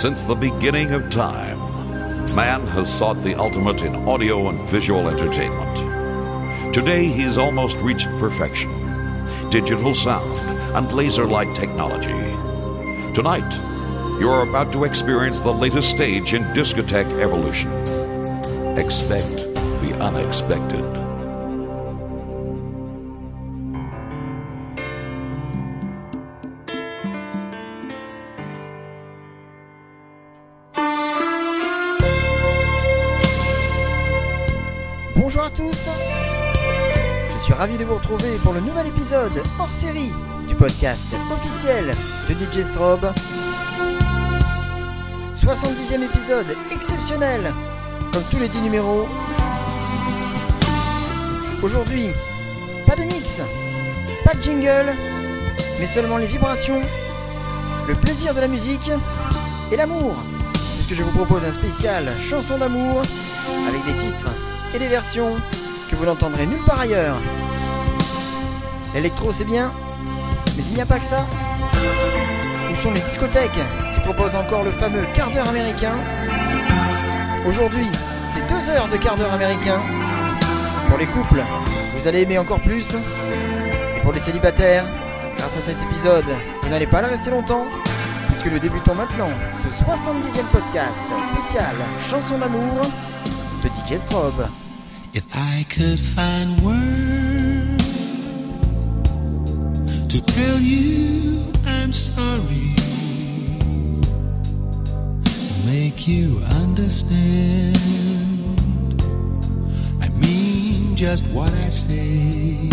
Since the beginning of time, man has sought the ultimate in audio and visual entertainment. Today, he's almost reached perfection digital sound and laser light technology. Tonight, you're about to experience the latest stage in discotheque evolution. Expect the unexpected. Ravi de vous retrouver pour le nouvel épisode hors série du podcast officiel de DJ Strobe. 70e épisode exceptionnel, comme tous les 10 numéros. Aujourd'hui, pas de mix, pas de jingle, mais seulement les vibrations, le plaisir de la musique et l'amour. Puisque je vous propose un spécial chanson d'amour avec des titres et des versions que vous n'entendrez nulle part ailleurs. L'électro c'est bien, mais il n'y a pas que ça. Où sont les discothèques qui proposent encore le fameux quart d'heure américain Aujourd'hui, c'est deux heures de quart d'heure américain. Pour les couples, vous allez aimer encore plus. Et pour les célibataires, grâce à cet épisode, vous n'allez pas le rester longtemps, puisque nous débutons maintenant ce 70e podcast spécial chanson d'amour de DJ Strobe. If I could find words to tell you I'm sorry, make you understand. I mean just what I say.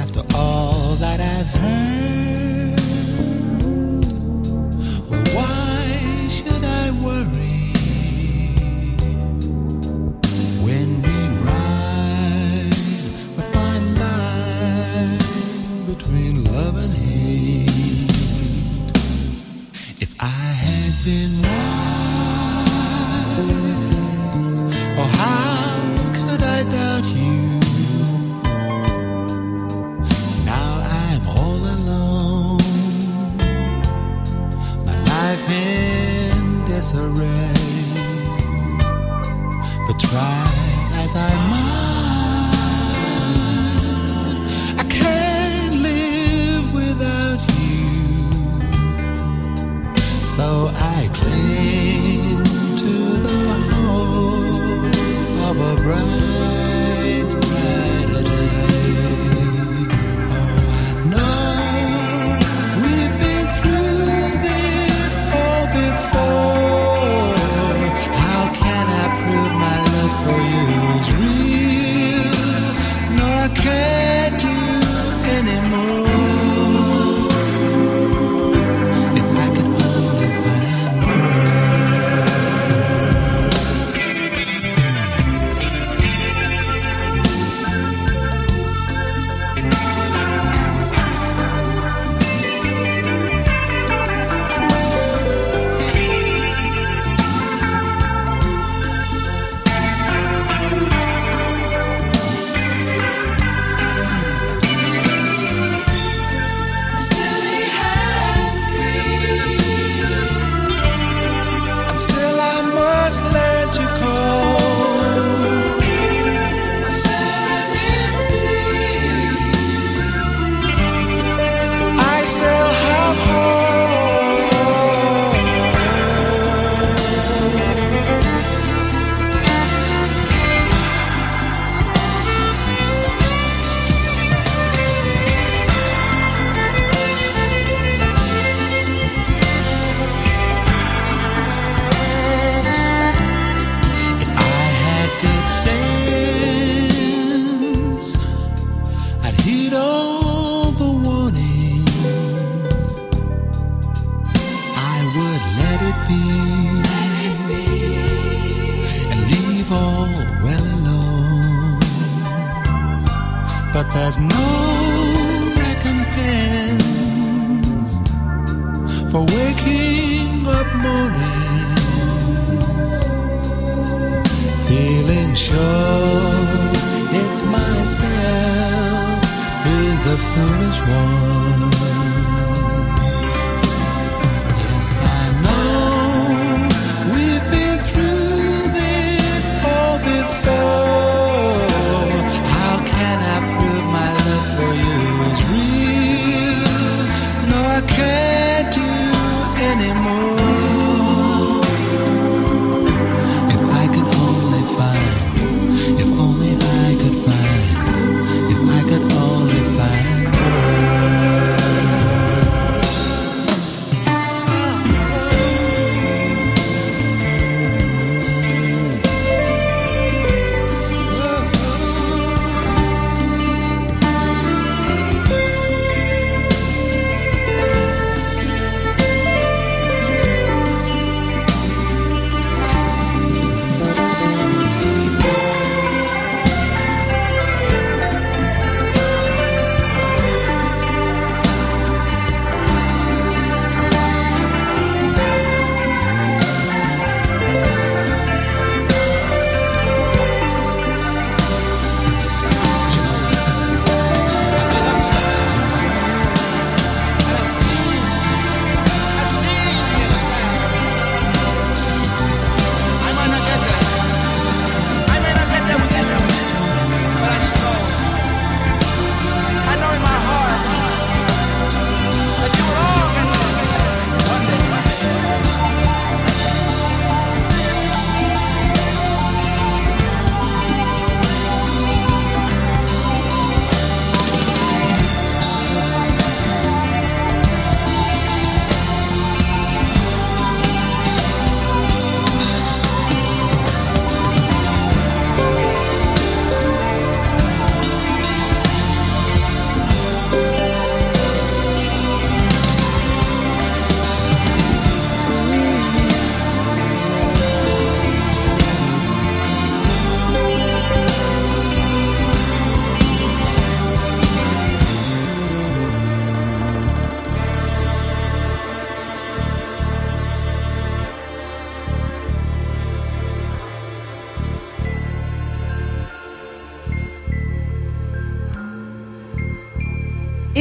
After all that I've heard,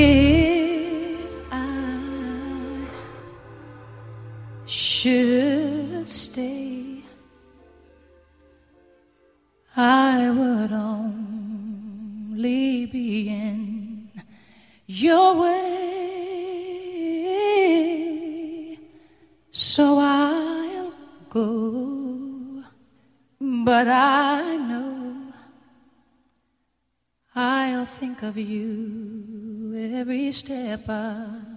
if I should stay, I would only be in your way. So I'll go, but I know I'll think of you. 吧。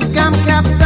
think I'm captain.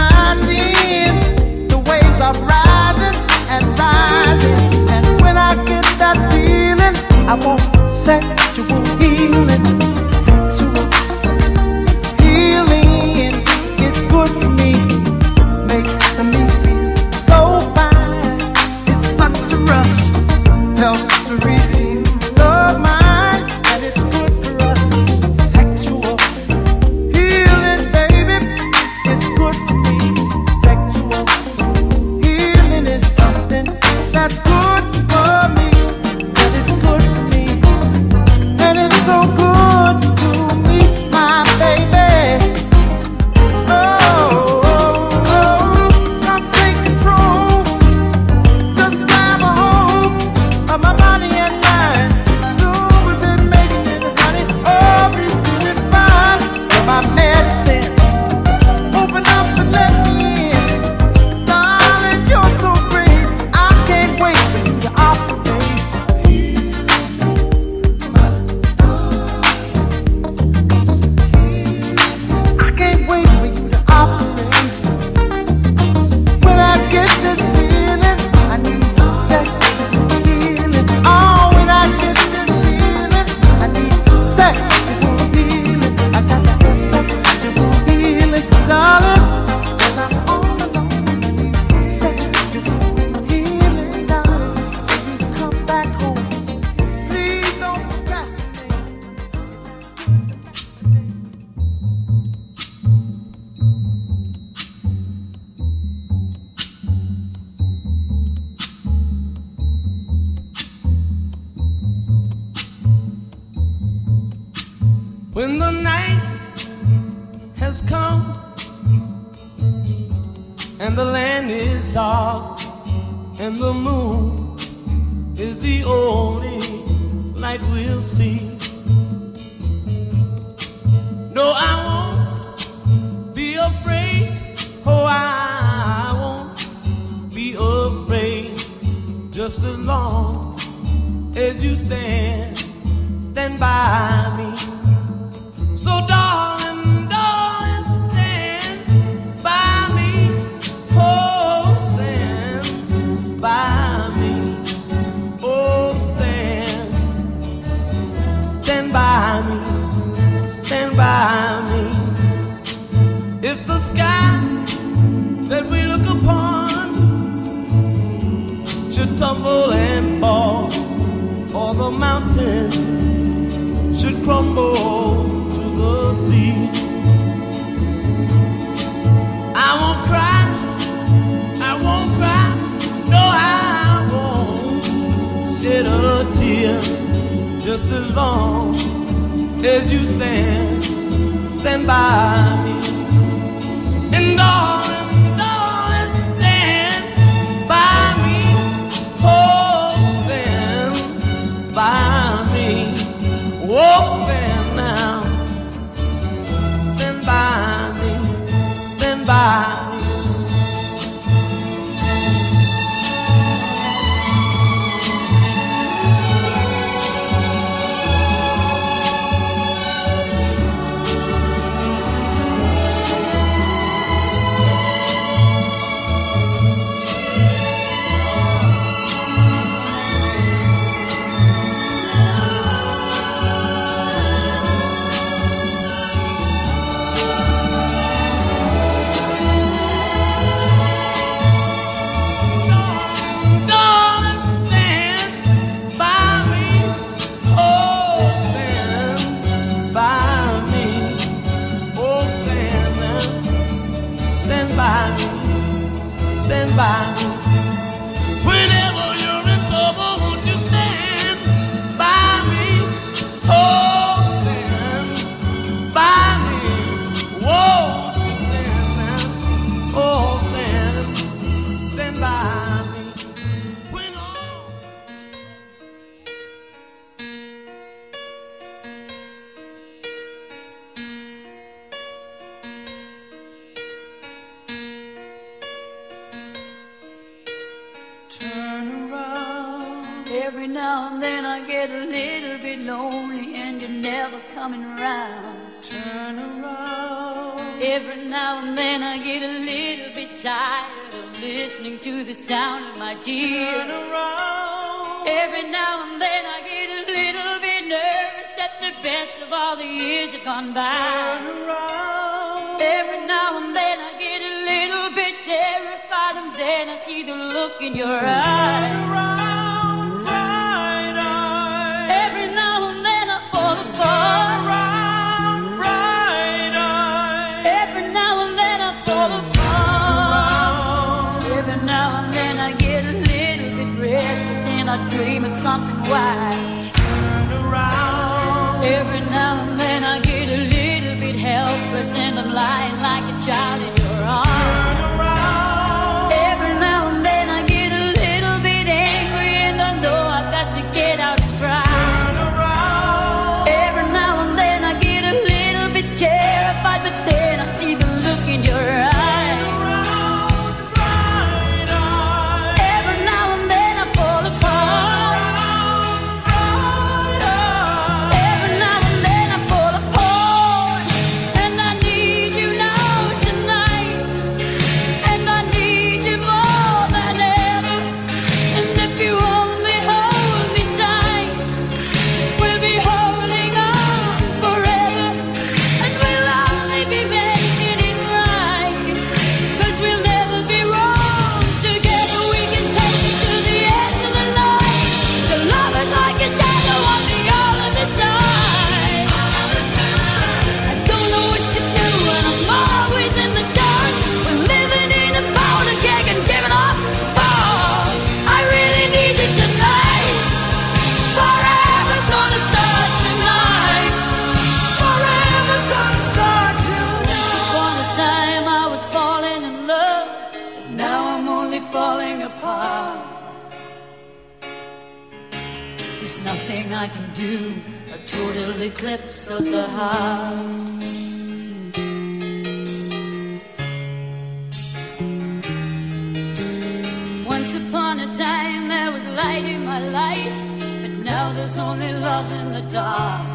Now there's only love in the dark.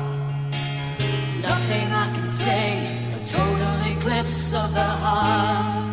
Nothing I can say, a total eclipse of the heart.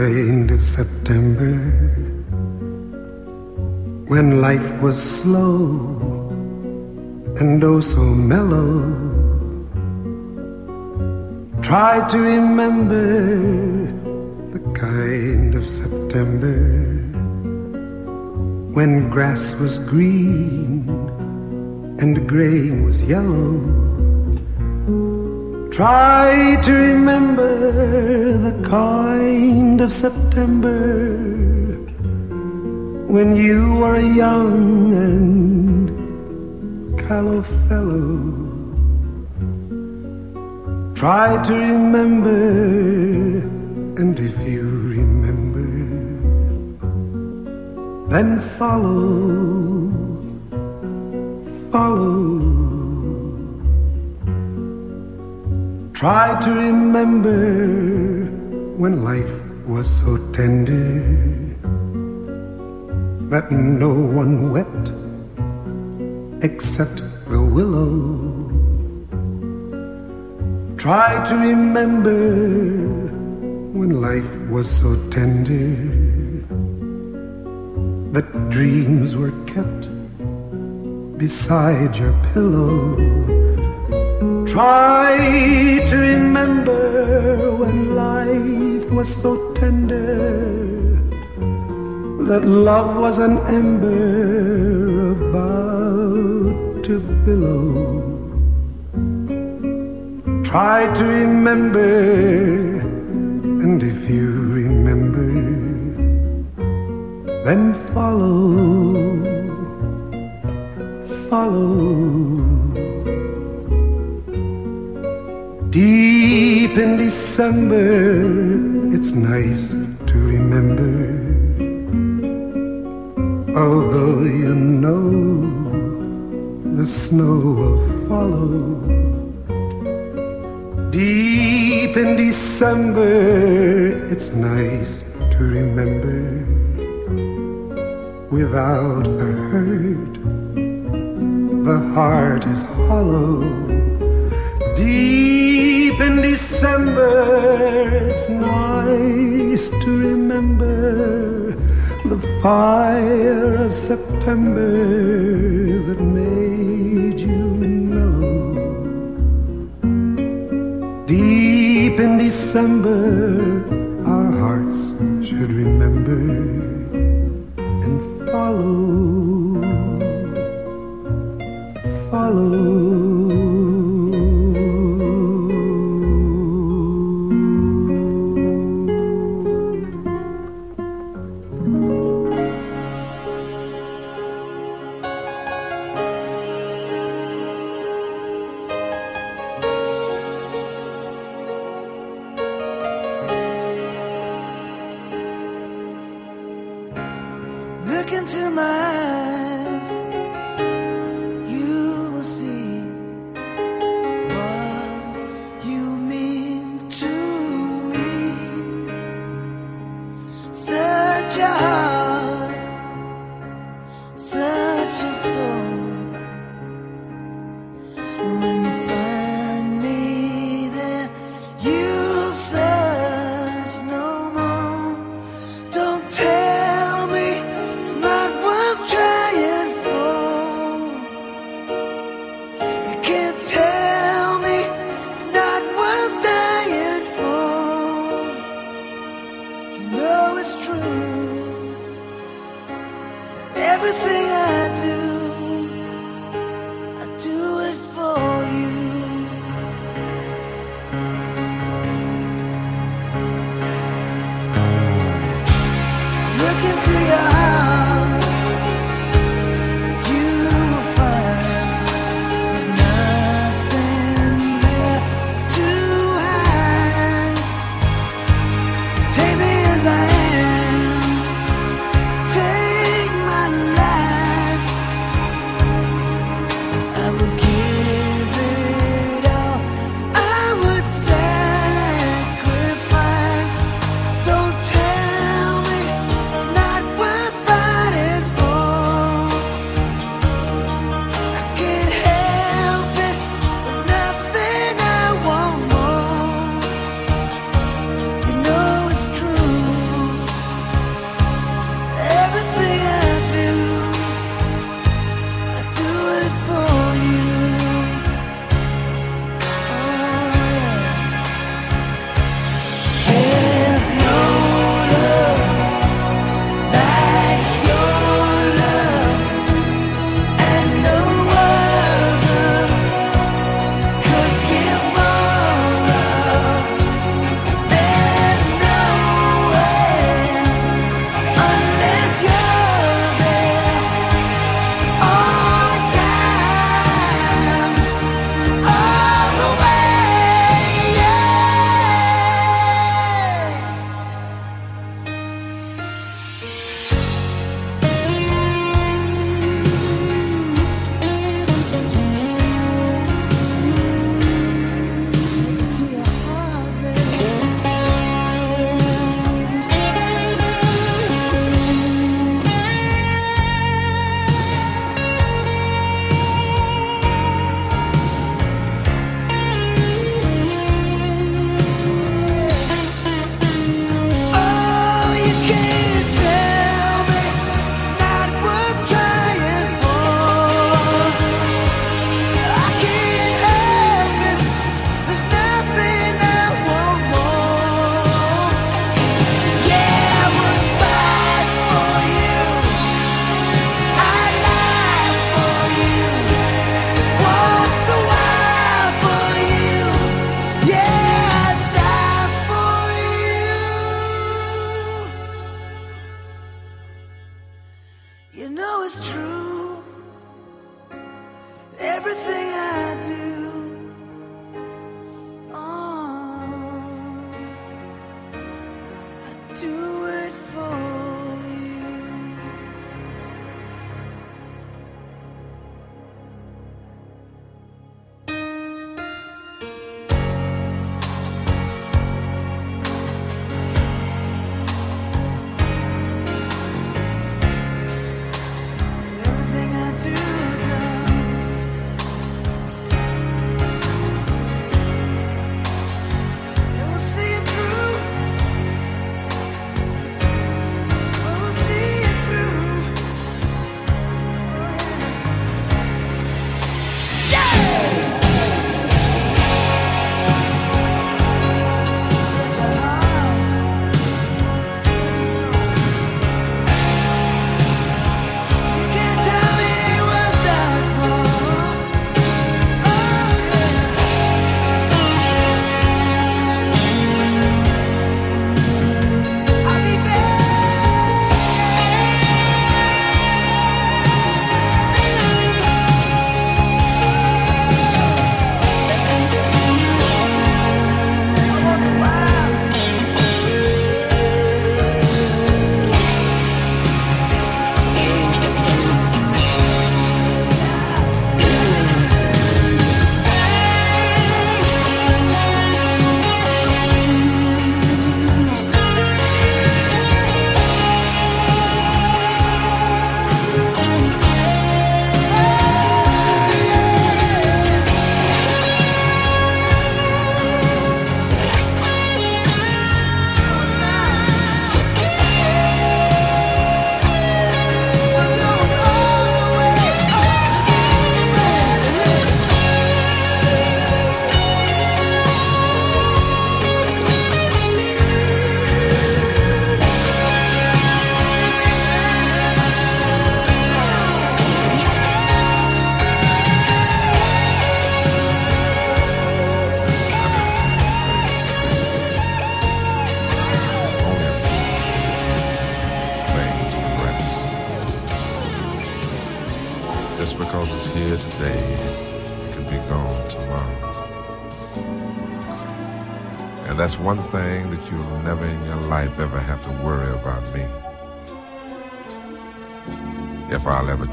kind of September when life was slow and oh so mellow. Try to remember the kind of September when grass was green and grain was yellow. Try to remember the kind of September when you were a young and callow fellow. Try to remember, and if you remember, then follow, follow. Try to remember when life was so tender that no one wept except the willow. Try to remember when life was so tender that dreams were kept beside your pillow. Try to remember when life was so tender that love was an ember about to billow. Try to remember, and if you remember, then follow, follow. Deep in December, it's nice to remember. Although you know the snow will follow. Deep in December, it's nice to remember. Without a hurt, the heart is hollow. Deep in December, it's nice to remember the fire of September that made you mellow. Deep in December, our hearts should remember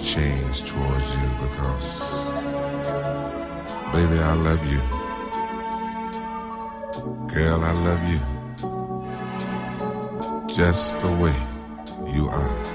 change towards you because, baby, I love you. Girl, I love you. Just the way you are.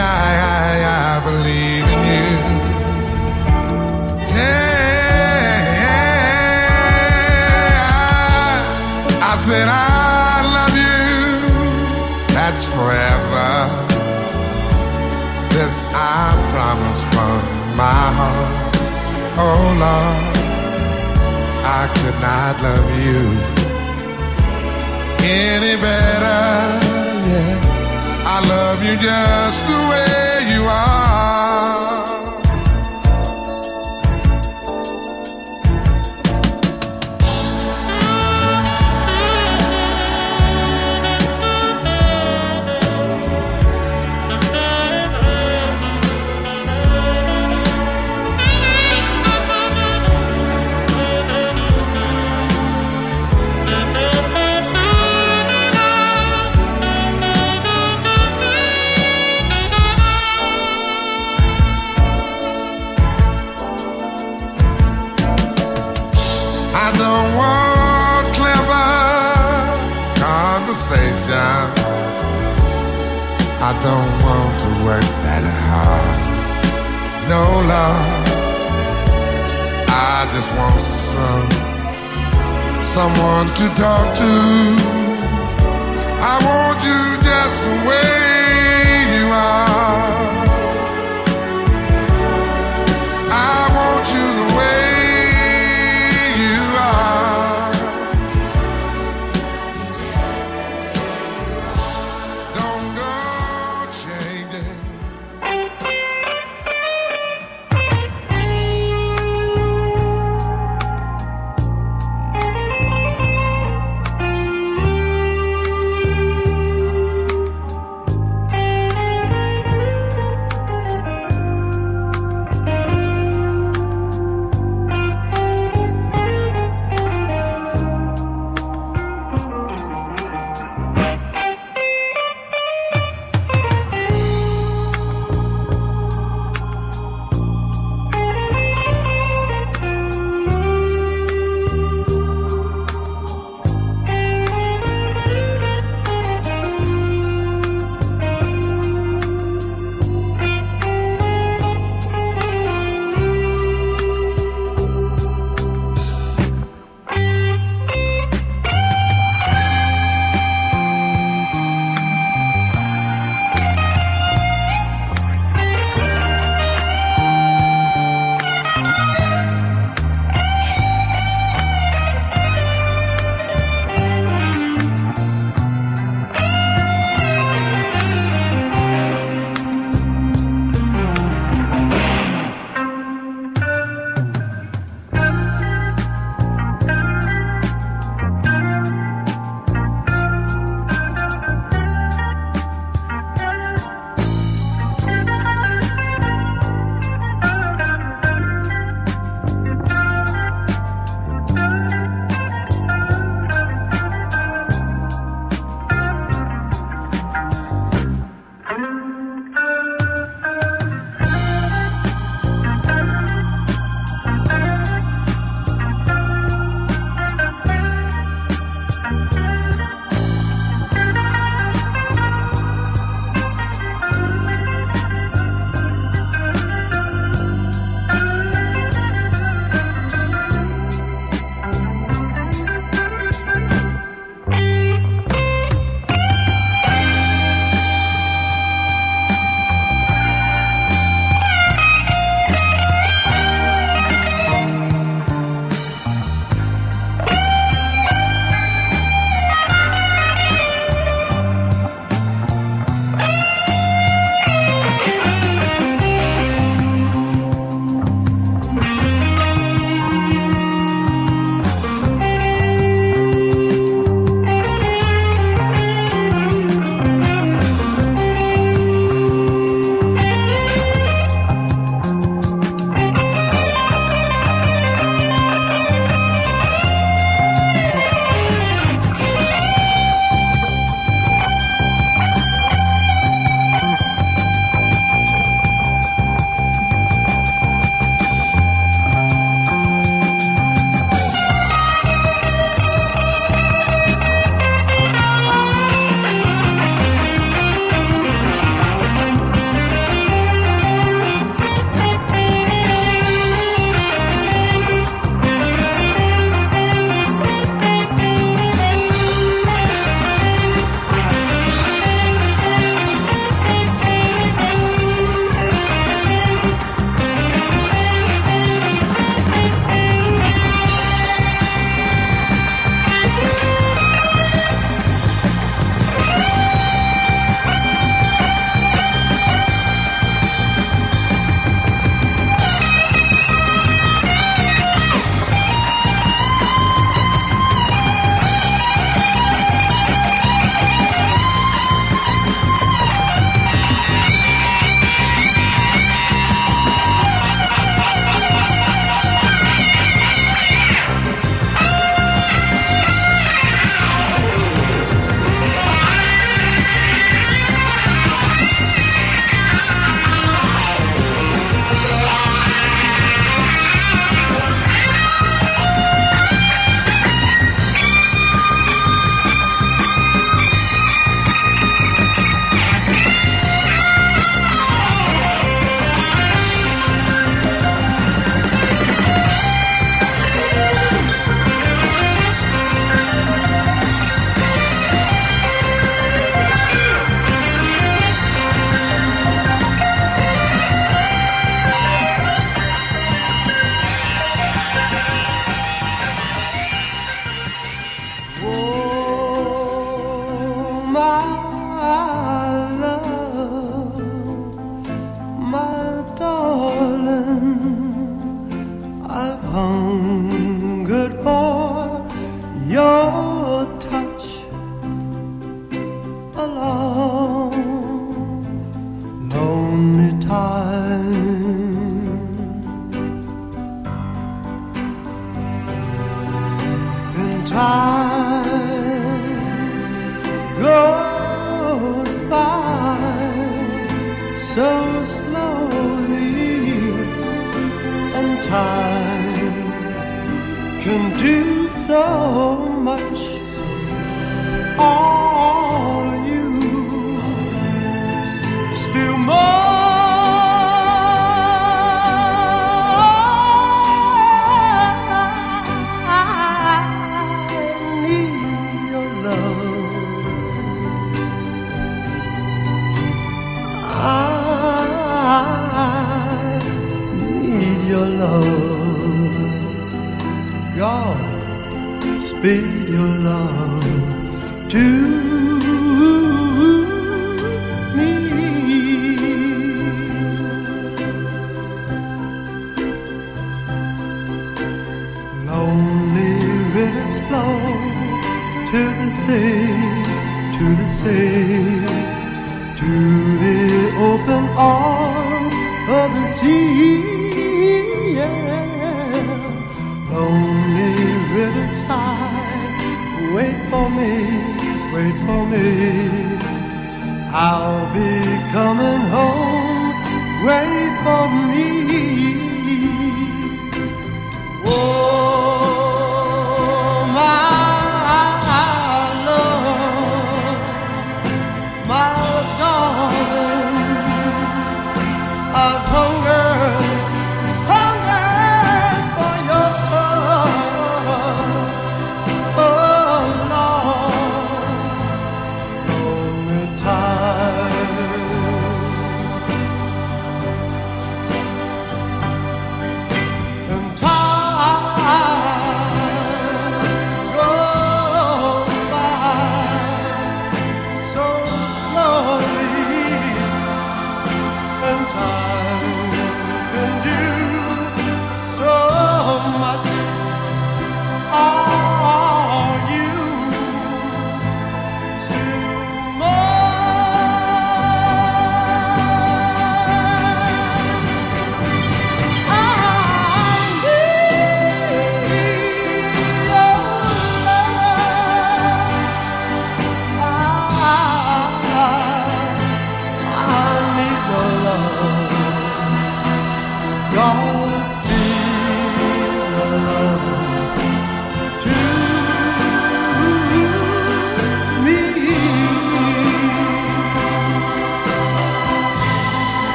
I, I, I believe in you? Yeah, I said I love you. That's forever. This I promise from my heart. Oh Lord, I could not love you any better. Yeah, I love you just the way you are. Don't want to work that hard. No love. I just want some someone to talk to. I want you just the way you are.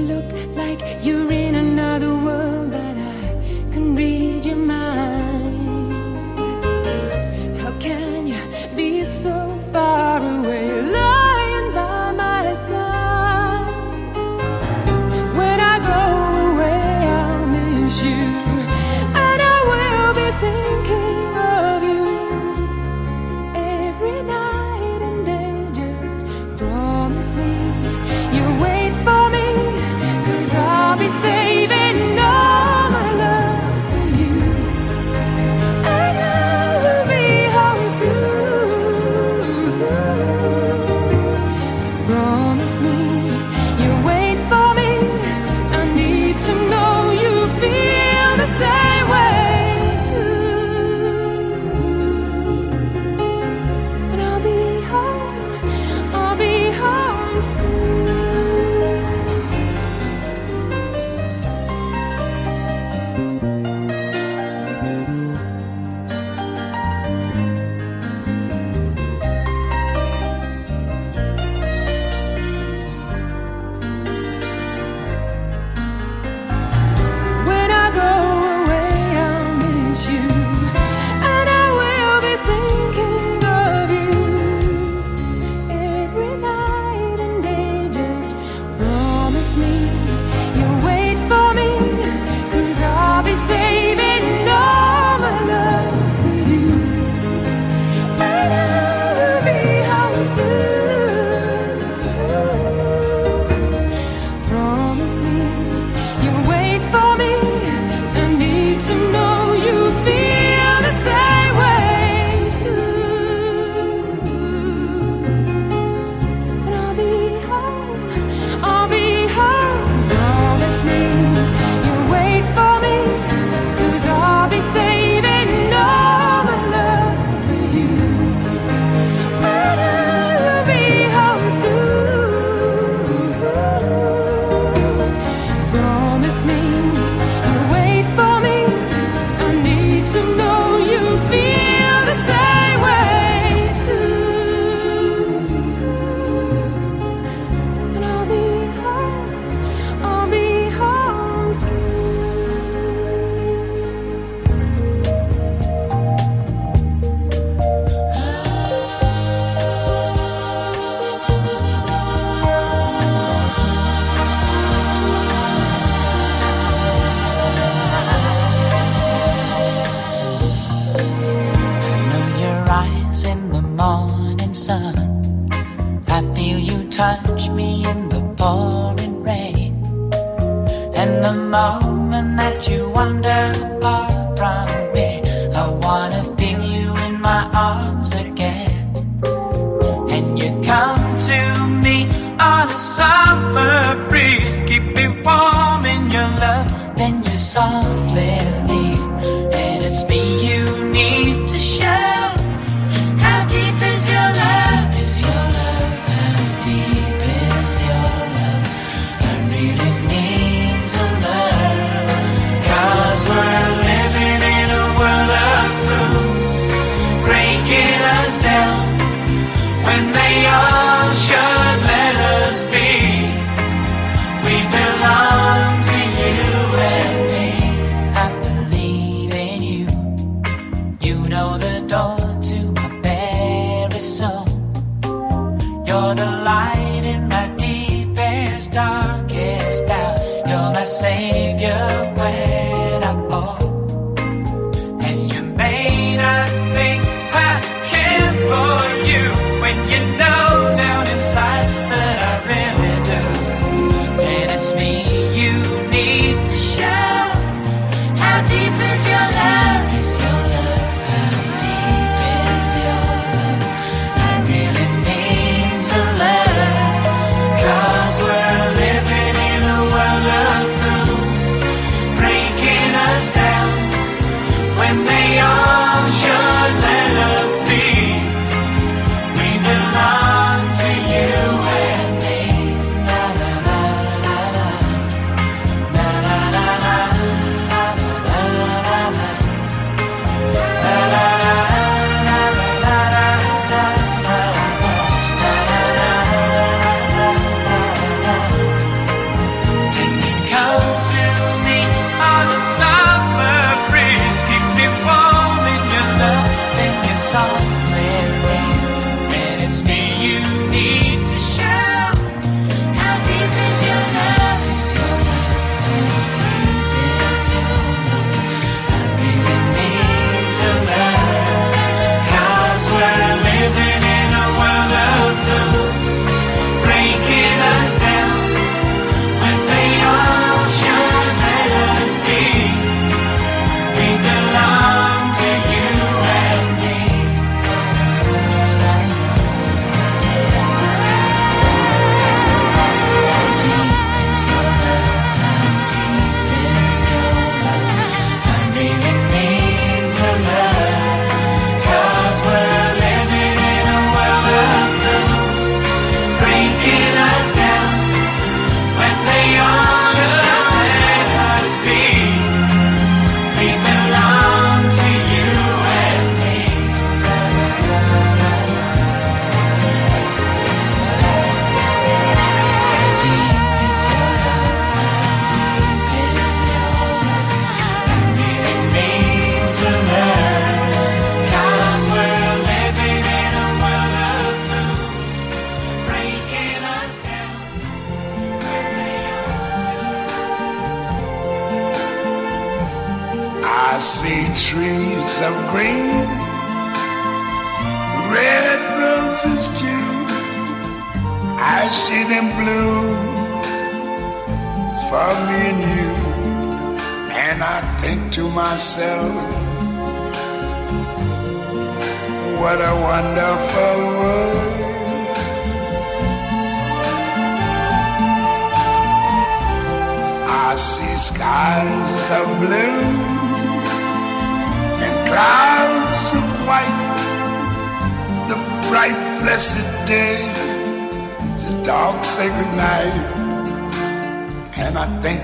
Look like you're in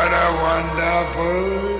what a wonderful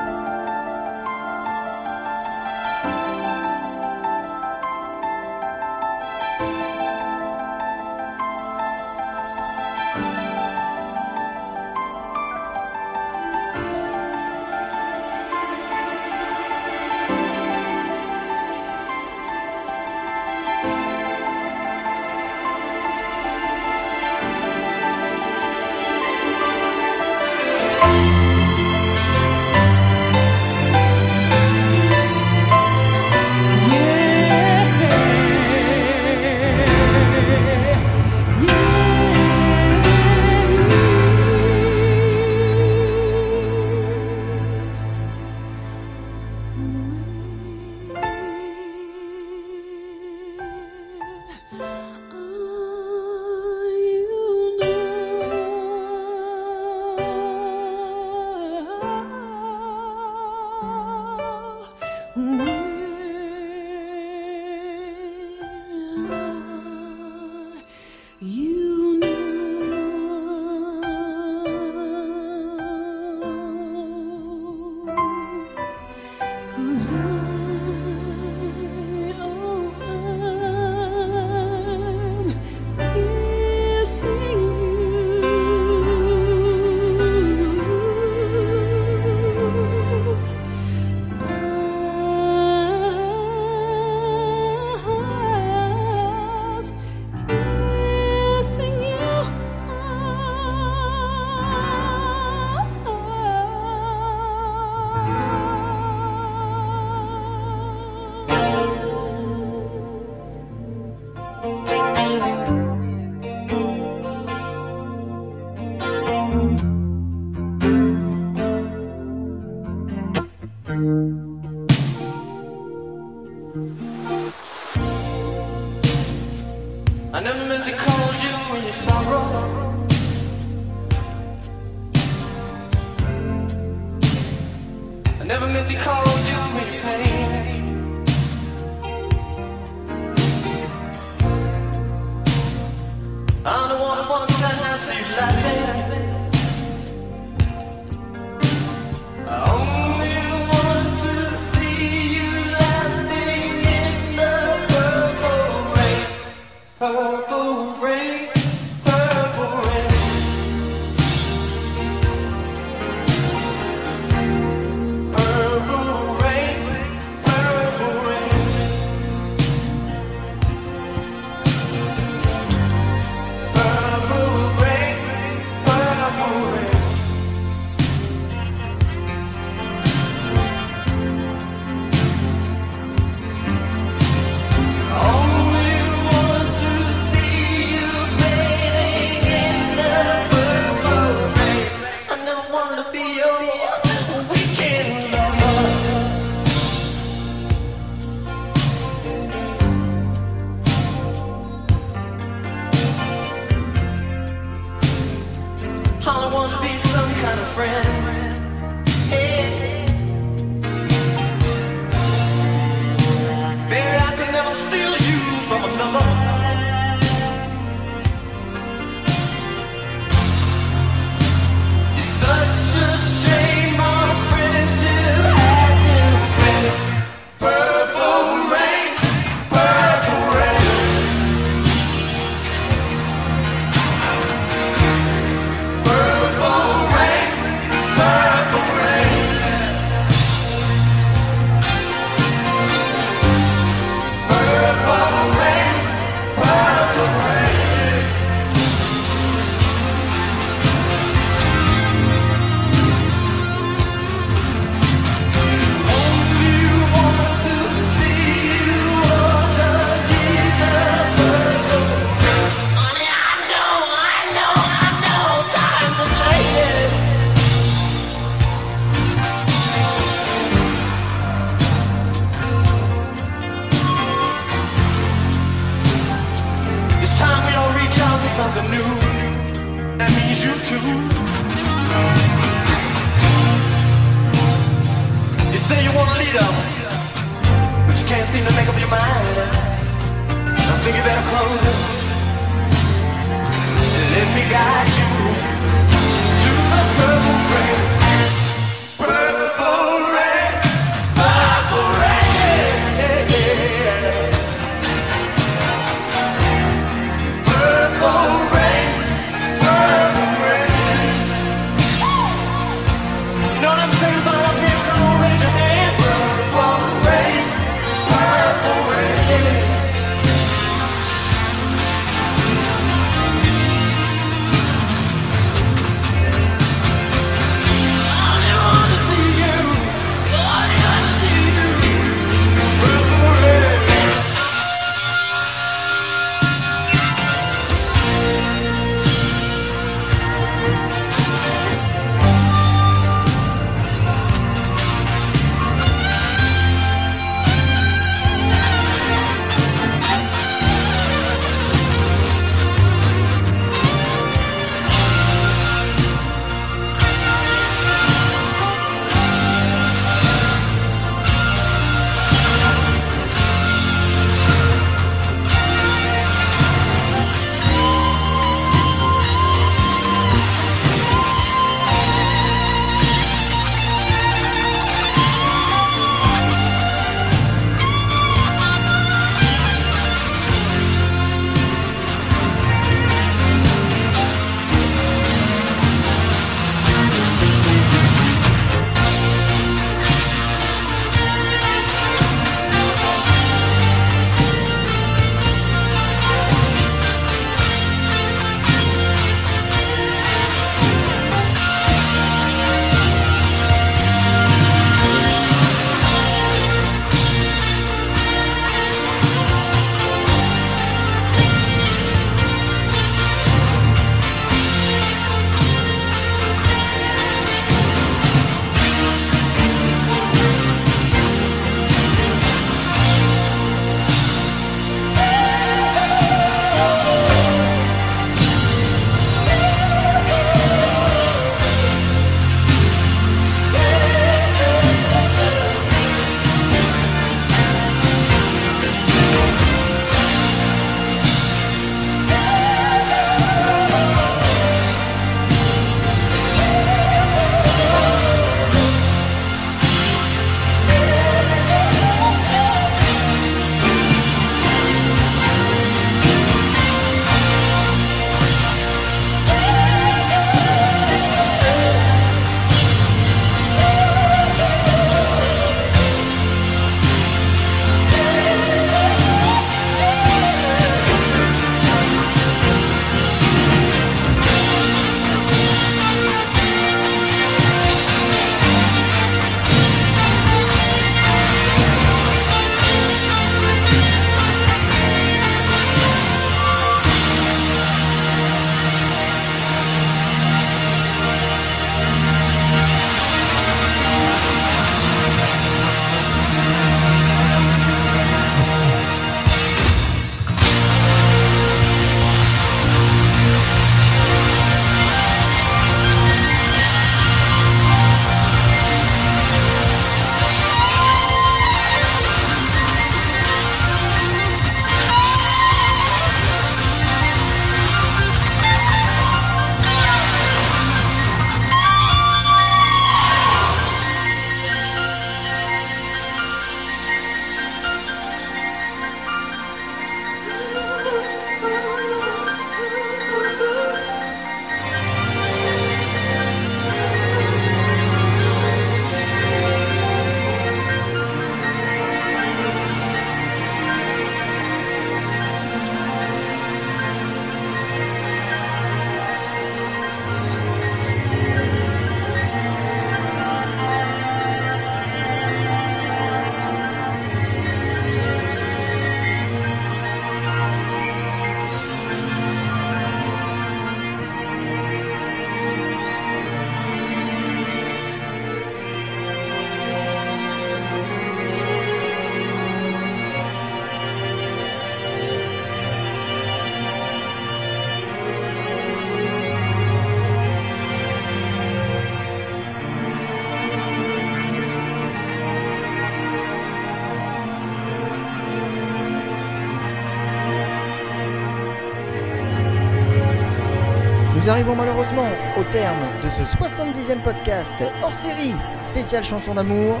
Nous arrivons malheureusement au terme de ce 70e podcast hors série spécial chanson d'amour.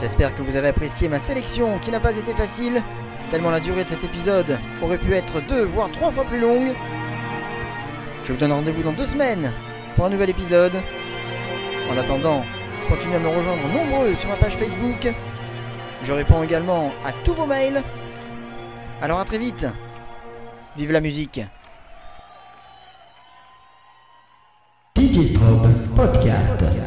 J'espère que vous avez apprécié ma sélection qui n'a pas été facile, tellement la durée de cet épisode aurait pu être deux voire trois fois plus longue. Je vous donne rendez-vous dans deux semaines pour un nouvel épisode. En attendant, continuez à me rejoindre nombreux sur ma page Facebook. Je réponds également à tous vos mails. Alors à très vite. Vive la musique. Digistrobe Podcast.